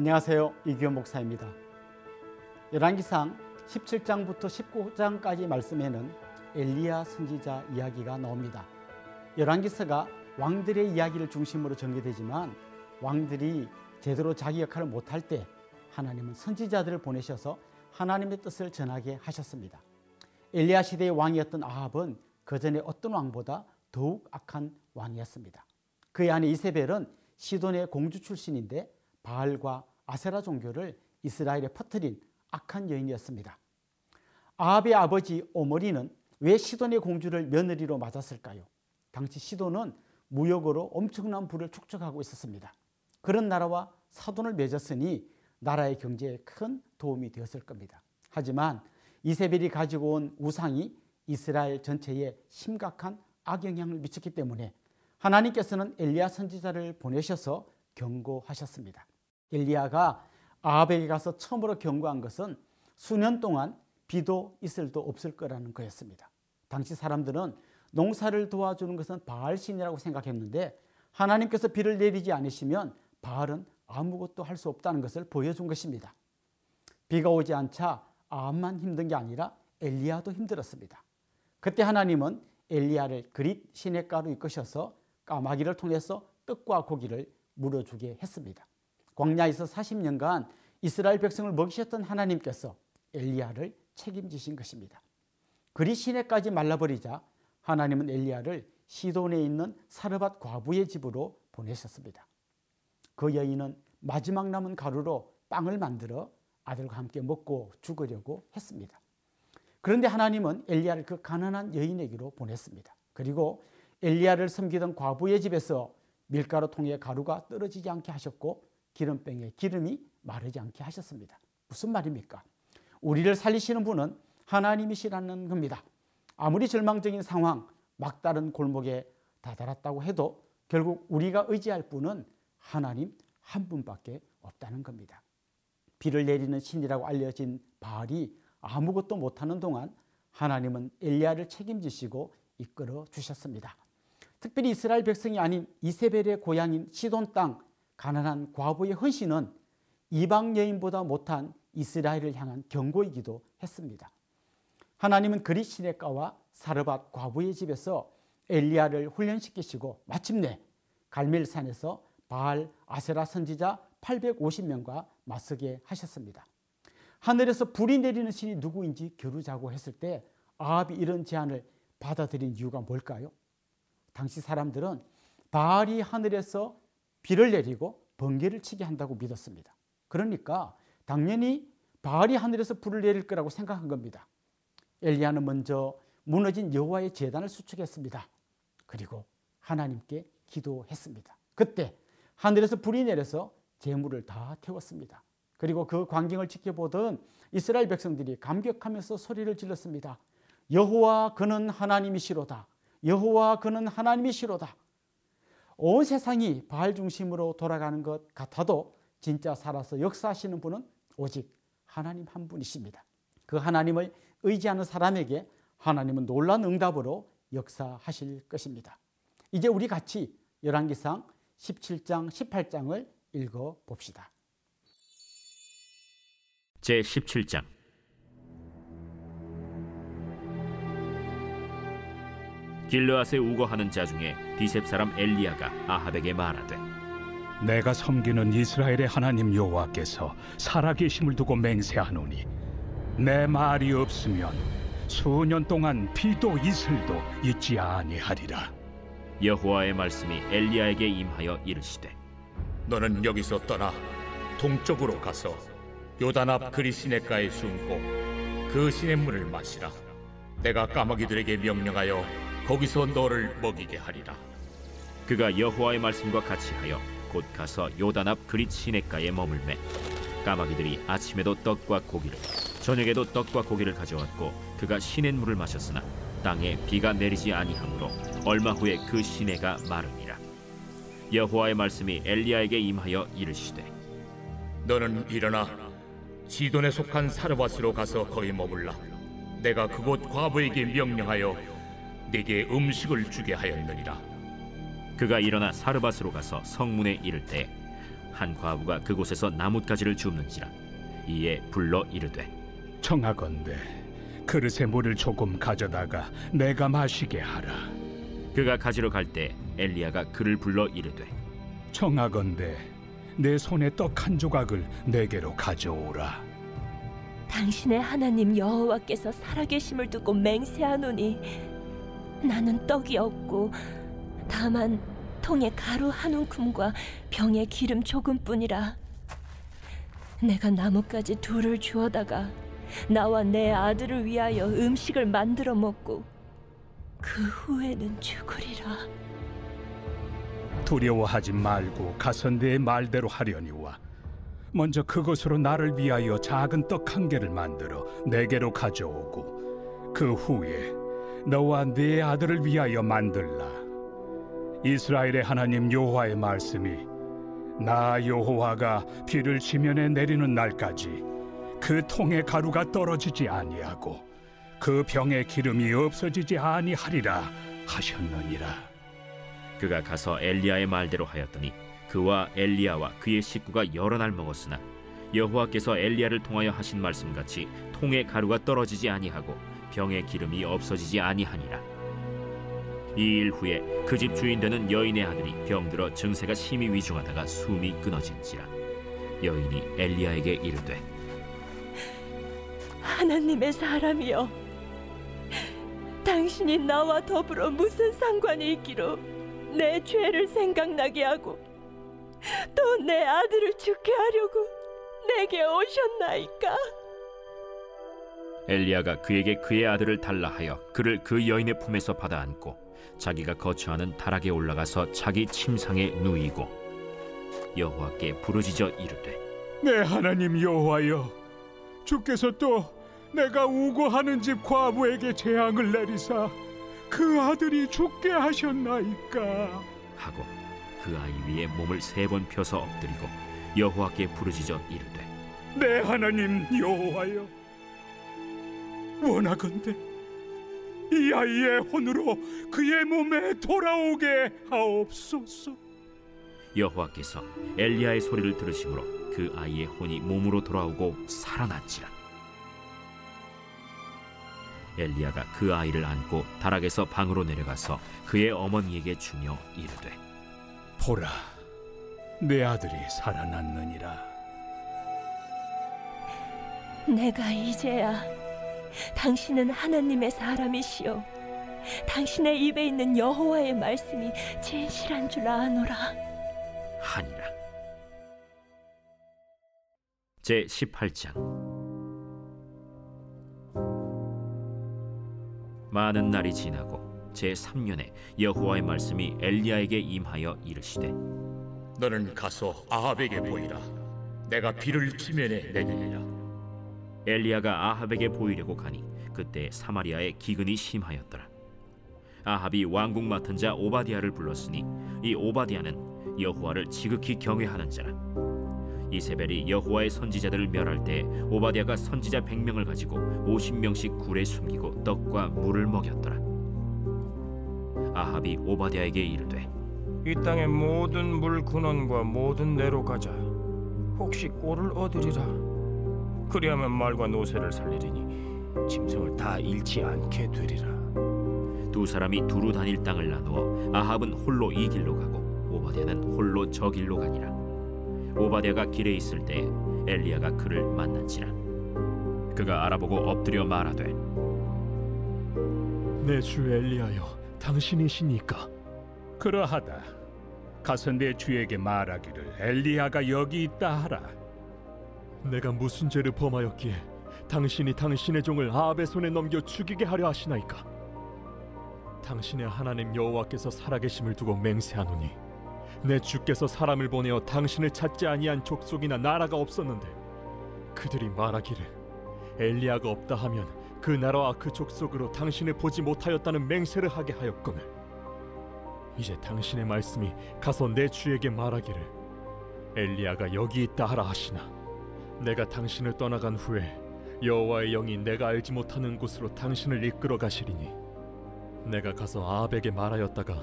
안녕하세요. 이규현 목사입니다. 열왕기상 17장부터 19장까지 말씀에는 엘리야 선지자 이야기가 나옵니다. 열왕기서가 왕들의 이야기를 중심으로 전개되지만 왕들이 제대로 자기 역할을 못할 때 하나님은 선지자들을 보내셔서 하나님의 뜻을 전하게 하셨습니다. 엘리야 시대의 왕이었던 아합은 그 전에 어떤 왕보다 더욱 악한 왕이었습니다. 그의 아내 이세벨은 시돈의 공주 출신인데 바알과 아세라 종교를 이스라엘에 퍼뜨린 악한 여인이었습니다. 아합의 아버지 오머리는 왜 시돈의 공주를 며느리로 맞았을까요? 당시 시돈은 무역으로 엄청난 부를 축적하고 있었습니다. 그런 나라와 사돈을 맺었으니 나라의 경제에 큰 도움이 되었을 겁니다. 하지만 이세벨이 가지고 온 우상이 이스라엘 전체에 심각한 악영향을 미쳤기 때문에 하나님께서는 엘리야 선지자를 보내셔서 경고하셨습니다. 엘리야가 아합에게 가서 처음으로 경고한 것은 수년 동안 비도 있을도 없을 거라는 거였습니다. 당시 사람들은 농사를 도와주는 것은 바알 신이라고 생각했는데 하나님께서 비를 내리지 않으시면 바알은 아무것도 할 수 없다는 것을 보여준 것입니다. 비가 오지 않자 아합만 힘든 게 아니라 엘리야도 힘들었습니다. 그때 하나님은 엘리야를 그릿 시냇가로 이끄셔서 까마귀를 통해서 떡과 고기를 물어주게 했습니다. 광야에서 40년간 이스라엘 백성을 먹이셨던 하나님께서 엘리야를 책임지신 것입니다. 그리 시내까지 말라버리자 하나님은 엘리야를 시돈에 있는 사르밧 과부의 집으로 보내셨습니다. 그 여인은 마지막 남은 가루로 빵을 만들어 아들과 함께 먹고 죽으려고 했습니다. 그런데 하나님은 엘리야를 그 가난한 여인에게로 보냈습니다. 그리고 엘리야를 섬기던 과부의 집에서 밀가루 통에 가루가 떨어지지 않게 하셨고 기름병에 기름이 마르지 않게 하셨습니다. 무슨 말입니까? 우리를 살리시는 분은 하나님이시라는 겁니다. 아무리 절망적인 상황, 막다른 골목에 다다랐다고 해도 결국 우리가 의지할 분은 하나님 한 분밖에 없다는 겁니다. 비를 내리는 신이라고 알려진 바알이 아무것도 못하는 동안 하나님은 엘리야를 책임지시고 이끌어 주셨습니다. 특별히 이스라엘 백성이 아닌 이세벨의 고향인 시돈 땅 가난한 과부의 헌신은 이방 여인보다 못한 이스라엘을 향한 경고이기도 했습니다. 하나님은 그리 시내가와 사르밧 과부의 집에서 엘리야를 훈련시키시고 마침내 갈멜산에서 바알 아세라 선지자 850명과 맞서게 하셨습니다. 하늘에서 불이 내리는 신이 누구인지 겨루자고 했을 때 아합이 이런 제안을 받아들인 이유가 뭘까요? 당시 사람들은 바알이 하늘에서 비를 내리고 번개를 치게 한다고 믿었습니다. 그러니까 당연히 바알이 하늘에서 불을 내릴 거라고 생각한 겁니다. 엘리야는 먼저 무너진 여호와의 제단을 수축했습니다. 그리고 하나님께 기도했습니다. 그때 하늘에서 불이 내려서 재물을 다 태웠습니다. 그리고 그 광경을 지켜보던 이스라엘 백성들이 감격하면서 소리를 질렀습니다. 여호와 그는 하나님이시로다. 여호와 그는 하나님이시로다. 온 세상이 바알 중심으로 돌아가는 것 같아도 진짜 살아서 역사하시는 분은 오직 하나님 한 분이십니다. 그 하나님을 의지하는 사람에게 하나님은 놀란 응답으로 역사하실 것입니다. 이제 우리 같이 열왕기상 17장 18장을 읽어 봅시다. 제 17장 길르앗에 우거하는 자 중에 디셉 사람 엘리야가 아합에게 말하되 내가 섬기는 이스라엘의 하나님 여호와께서 살아계심을 두고 맹세하노니 내 말이 없으면 수년 동안 비도 이슬도 있지 아니하리라. 여호와의 말씀이 엘리야에게 임하여 이르시되 너는 여기서 떠나 동쪽으로 가서 요단 앞 그리시네가에 숨고 그 시냇물을 마시라. 내가 까마귀들에게 명령하여 거기서 너를 먹이게 하리라. 그가 여호와의 말씀과 같이 하여 곧 가서 요단 앞 그릿 시냇가에 머물매 까마귀들이 아침에도 떡과 고기를 저녁에도 떡과 고기를 가져왔고 그가 시냇물을 마셨으나 땅에 비가 내리지 아니하므로 얼마 후에 그 시내가 마르니라 여호와의 말씀이 엘리야에게 임하여 이르시되 너는 일어나 시돈에 속한 사르밧으로 가서 거기 머물라. 내가 그곳 과부에게 명령하여 네게 음식을 주게 하였느니라 그가 일어나 사르밧으로 가서 성문에 이를 때 한 과부가 그곳에서 나뭇가지를 줍는지라 이에 불러 이르되 청하건대 그릇에 물을 조금 가져다가 내가 마시게 하라. 그가 가지러 갈 때 엘리야가 그를 불러 이르되 청하건대 내 손에 떡 한 조각을 내게로 가져오라. 당신의 하나님 여호와께서 살아계심을 두고 맹세하노니 나는 떡이 없고 다만 통에 가루 한 움큼과 병에 기름 조금뿐이라. 내가 나뭇가지 둘을 주어다가 나와 내 아들을 위하여 음식을 만들어 먹고 그 후에는 죽으리라. 두려워하지 말고 가서 내 말대로 하려니와 먼저 그것으로 나를 위하여 작은 떡 한 개를 만들어 내게로 가져오고 그 후에 너와 네 아들을 위하여 만들라. 이스라엘의 하나님 여호와의 말씀이 나 여호와가 비를 지면에 내리는 날까지 그 통의 가루가 떨어지지 아니하고 그 병의 기름이 없어지지 아니하리라 하셨느니라. 그가 가서 엘리야의 말대로 하였더니 그와 엘리야와 그의 식구가 여러 날 먹었으나 여호와께서 엘리야를 통하여 하신 말씀같이 통의 가루가 떨어지지 아니하고 병의 기름이 없어지지 아니하니라. 이 일 후에 그 집 주인 되는 여인의 아들이 병들어 증세가 심히 위중하다가 숨이 끊어진지라. 여인이 엘리야에게 이르되 하나님의 사람이여 당신이 나와 더불어 무슨 상관이 있기로 내 죄를 생각나게 하고 또 내 아들을 죽게 하려고 내게 오셨나이까 엘리야가 그에게 그의 아들을 달라 하여 그를 그 여인의 품에서 받아 안고 자기가 거처하는 다락에 올라가서 자기 침상에 누이고 여호와께 부르짖어 이르되 내 하나님 여호와여 주께서 또 내가 우고하는 집 과부에게 재앙을 내리사 그 아들이 죽게 하셨나이까? 하고 그 아이 위에 몸을 세 번 펴서 엎드리고 여호와께 부르짖어 이르되 내 하나님 여호와여 원하건대 이 아이의 혼으로 그의 몸에 돌아오게 하옵소서. 여호와께서 엘리야의 소리를 들으심으로 그 아이의 혼이 몸으로 돌아오고 살아났지라. 엘리야가 그 아이를 안고 다락에서 방으로 내려가서 그의 어머니에게 주며 이르되 보라 내 아들이 살아났느니라. 내가 이제야 당신은 하나님의 사람이시요 당신의 입에 있는 여호와의 말씀이 진실한 줄 아노라 하니라 제 18장 많은 날이 지나고 제 3년에 여호와의 말씀이 엘리야에게 임하여 이르시되 너는 가서 아합에게 보이라. 내가 비를 지면에 내리리라. 엘리야가 아합에게 보이려고 가니 그때 사마리아에 기근이 심하였더라. 아합이 왕궁 맡은 자 오바디아를 불렀으니 이 오바디아는 여호와를 지극히 경외하는 자라. 이세벨이 여호와의 선지자들을 멸할 때 오바디아가 선지자 100명을 가지고 50명씩 굴에 숨기고 떡과 물을 먹였더라. 아합이 오바디아에게 이르되 이 땅의 모든 물 근원과 모든 내로 가자. 혹시 꼴을 얻으리라. 그리하면 말과 노새를 살리리니 짐승을 다 잃지 않게 되리라. 두 사람이 두루 다닐 땅을 나누어 아합은 홀로 이 길로 가고 오바댜는 홀로 저 길로 가니라. 오바댜가 길에 있을 때 엘리야가 그를 만난지라. 그가 알아보고 엎드려 말하되 내 주 엘리하여 당신이시니까. 그러하다. 가서 내 주에게 말하기를 엘리야가 여기 있다 하라 내가 무슨 죄를 범하였기에 당신이 당신의 종을 아합의 손에 넘겨 죽이게 하려 하시나이까? 당신의 하나님 여호와께서 살아계심을 두고 맹세하노니 내 주께서 사람을 보내어 당신을 찾지 아니한 족속이나 나라가 없었는데 그들이 말하기를 엘리야가 없다 하면 그 나라와 그 족속으로 당신을 보지 못하였다는 맹세를 하게 하였거늘. 이제 당신의 말씀이 가서 내 주에게 말하기를 엘리야가 여기 있다 하라 하시나 내가 당신을 떠나간 후에 여호와의 영이 내가 알지 못하는 곳으로 당신을 이끌어 가시리니 내가 가서 아합에게 말하였다가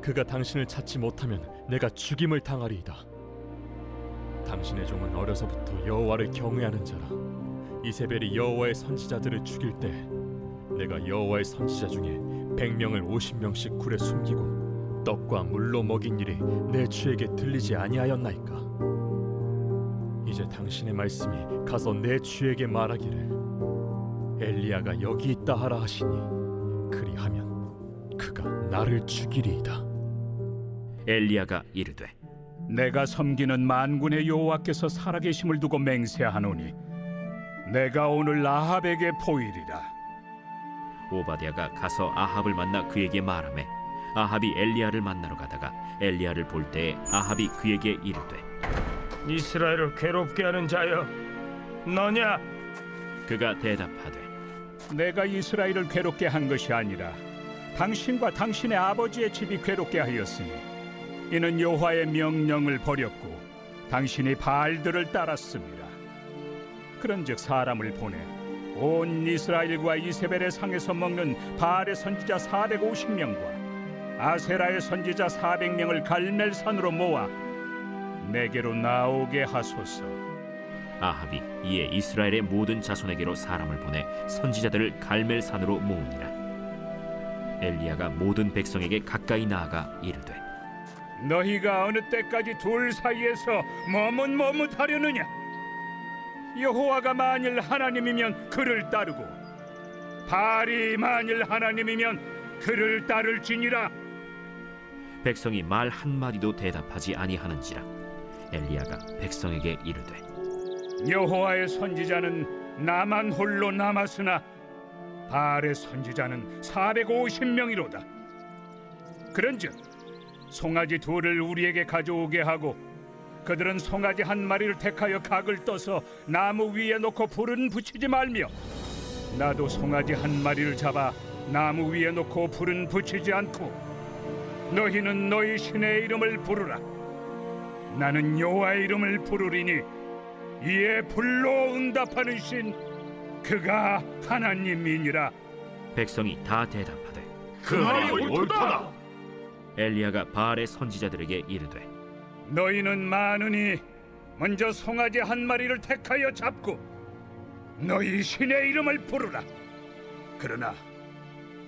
그가 당신을 찾지 못하면 내가 죽임을 당하리이다 당신의 종은 어려서부터 여호와를 경외하는 자라. 이세벨이 여호와의 선지자들을 죽일 때 내가 여호와의 선지자 중에 백 명을 오십 명씩 굴에 숨기고 떡과 물로 먹인 일이 내 주에게 들리지 아니하였나이까. 이제 당신의 말씀이 가서 내 주에게 말하기를 엘리야가 여기 있다 하라 하시니 그리하면 그가 나를 죽이리이다. 엘리야가 이르되 내가 섬기는 만군의 여호와께서 살아계심을 두고 맹세하노니 내가 오늘 아합에게 보이리라 오바댜가 가서 아합을 만나 그에게 말하매 아합이 엘리야를 만나러 가다가 엘리야를 볼 때에 아합이 그에게 이르되 이스라엘을 괴롭게 하는 자여 너냐 그가 대답하되 내가 이스라엘을 괴롭게 한 것이 아니라 당신과 당신의 아버지의 집이 괴롭게 하였으니 이는 여호와의 명령을 버렸고 당신이 바알들을 따랐습니다. 그런즉 사람을 보내 온 이스라엘과 이세벨의 상에서 먹는 바알의 선지자 450명과 아세라의 선지자 400명을 갈멜산으로 모아 내게로 나오게 하소서. 아합이 이에 이스라엘의 모든 자손에게로 사람을 보내 선지자들을 갈멜산으로 모으니라 엘리야가 모든 백성에게 가까이 나아가 이르되 너희가 어느 때까지 둘 사이에서 머뭇머뭇하려느냐? 여호와가 만일 하나님이면 그를 따르고 바알이 만일 하나님이면 그를 따를지니라. 백성이 말 한마디도 대답하지 아니하는지라 엘리야가 백성에게 이르되 여호와의 선지자는 나만 홀로 남았으나 바알의 선지자는 450명이로다. 그런즉 송아지 둘을 우리에게 가져오게 하고 그들은 송아지 한 마리를 택하여 각을 떠서 나무 위에 놓고 불은 붙이지 말며 나도 송아지 한 마리를 잡아 나무 위에 놓고 불은 붙이지 않고 너희는 너희 신의 이름을 부르라 나는 여호와의 이름을 부르리니 이에 불로 응답하는 신 그가 하나님이니라. 백성이 다 대답하되 그 말이 옳다. 엘리야가 바알의 선지자들에게 이르되 너희는 많으니 먼저 송아지 한 마리를 택하여 잡고 너희 신의 이름을 부르라. 그러나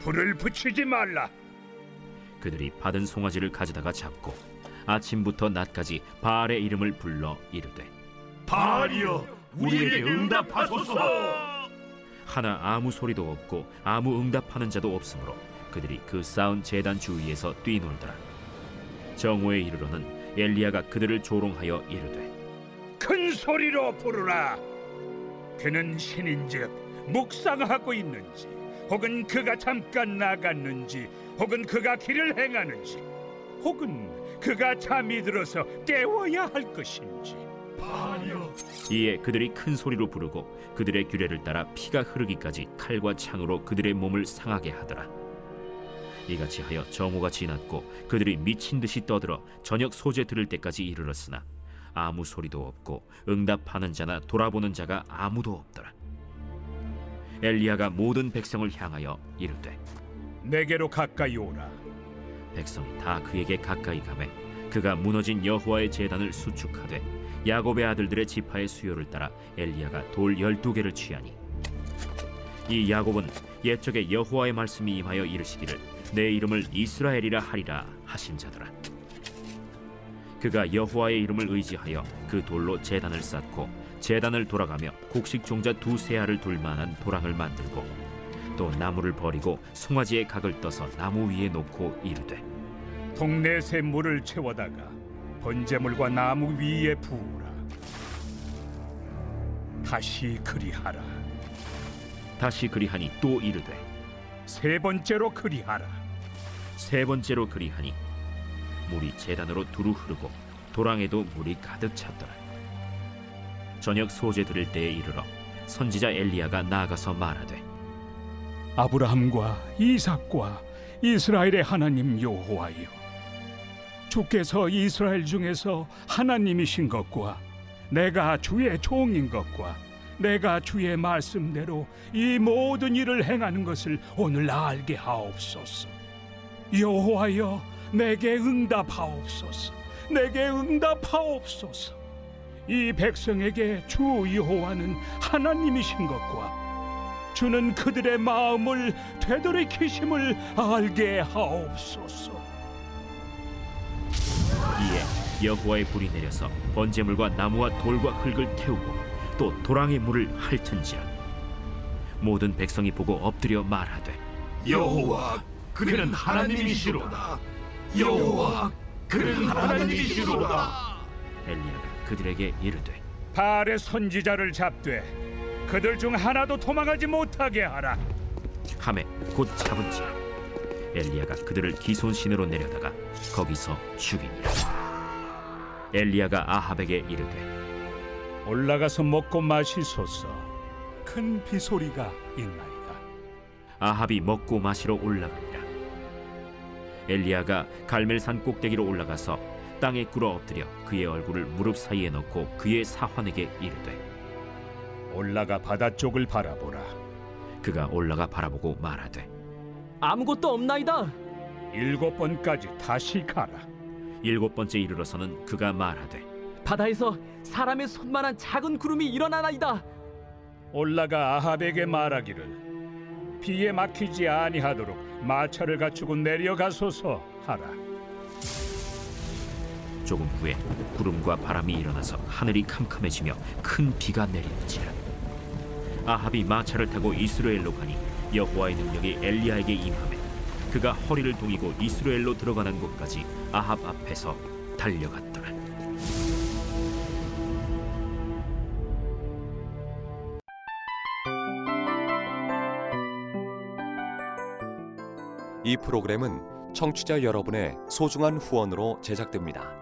불을 붙이지 말라. 그들이 받은 송아지를 가져다가 잡고 아침부터 낮까지 바알의 이름을 불러 이르되 바알이여 우리에게 응답하소서! 하나 아무 소리도 없고 아무 응답하는 자도 없으므로 그들이 그 쌓은 제단 주위에서 뛰놀더라. 정오에 이르러는 엘리야가 그들을 조롱하여 이르되 큰 소리로 부르라! 그는 신인즉 묵상하고 있는지 혹은 그가 잠깐 나갔는지 혹은 그가 길을 행하는지 혹은 그가 잠이 들어서 깨워야 할 것인지. 이에 그들이 큰 소리로 부르고 그들의 규례를 따라 피가 흐르기까지 칼과 창으로 그들의 몸을 상하게 하더라. 이같이 하여 정오가 지났고 그들이 미친 듯이 떠들어 저녁 소재 들을 때까지 이르렀으나 아무 소리도 없고 응답하는 자나 돌아보는 자가 아무도 없더라. 엘리야가 모든 백성을 향하여 이르되 내게로 가까이 오라 백성이 다 그에게 가까이 가매 그가 무너진 여호와의 제단을 수축하되 야곱의 아들들의 지파의 수요를 따라 엘리야가 돌 열두 개를 취하니 이 야곱은 옛적에 여호와의 말씀이 임하여 이르시기를 내 이름을 이스라엘이라 하리라 하신 자더라. 그가 여호와의 이름을 의지하여 그 돌로 제단을 쌓고 제단을 돌아가며 곡식 종자 두세 알을 둘 만한 도랑을 만들고 또 나무를 버리고 송아지의 각을 떠서 나무 위에 놓고 이르되 동네 새 물을 채워다가 번제물과 나무 위에 부으라. 다시 그리하라. 다시 그리하니 또 이르되 세 번째로 그리하라. 세 번째로 그리하니 물이 제단으로 두루 흐르고 도랑에도 물이 가득 찼더라. 저녁 소재 들을 때에 이르러 선지자 엘리야가 나아가서 말하되 아브라함과 이삭과 이스라엘의 하나님 여호와여 주께서 이스라엘 중에서 하나님이신 것과 내가 주의 종인 것과 내가 주의 말씀대로 이 모든 일을 행하는 것을 오늘 알게 하옵소서. 여호와여 내게 응답하옵소서. 내게 응답하옵소서. 이 백성에게 주 여호와는 하나님이신 것과 주는 그들의 마음을 되돌이키심을 알게 하옵소서. 이에 여호와의 불이 내려서 번제물과 나무와 돌과 흙을 태우고 또 도랑의 물을 핥은지라. 모든 백성이 보고 엎드려 말하되 여호와 그는 하나님이시로다. 여호와 그는 하나님이시로다. 엘리야가 그들에게 이르되 발의 선지자를 잡되 그들 중 하나도 도망하지 못하게 하라. 함에 곧 잡은지라 엘리야가 그들을 기손신으로 내려다가 거기서 죽이니라 엘리야가 아합에게 이르되 올라가서 먹고 마시소서. 큰 비소리가 있나이다. 아합이 먹고 마시러 올라가니라 엘리야가 갈멜산 꼭대기로 올라가서 땅에 꿇어 엎드려 그의 얼굴을 무릎 사이에 넣고 그의 사환에게 이르되 올라가 바다 쪽을 바라보라. 그가 올라가 바라보고 말하되 아무것도 없나이다. 일곱 번까지 다시 가라. 일곱 번째 이르러서는 그가 말하되 바다에서 사람의 손만한 작은 구름이 일어나나이다. 올라가 아합에게 말하기를 비에 막히지 아니하도록 마차를 갖추고 내려가소서 하라. 조금 후에 구름과 바람이 일어나서 하늘이 캄캄해지며 큰 비가 내리는지라 아합이 마차를 타고 이스라엘로 가니 여호와의 능력이 엘리야에게 임하매 그가 허리를 동이고 이스라엘로 들어가는 곳까지 아합 앞에서 달려갔더라 이 프로그램은 청취자 여러분의 소중한 후원으로 제작됩니다.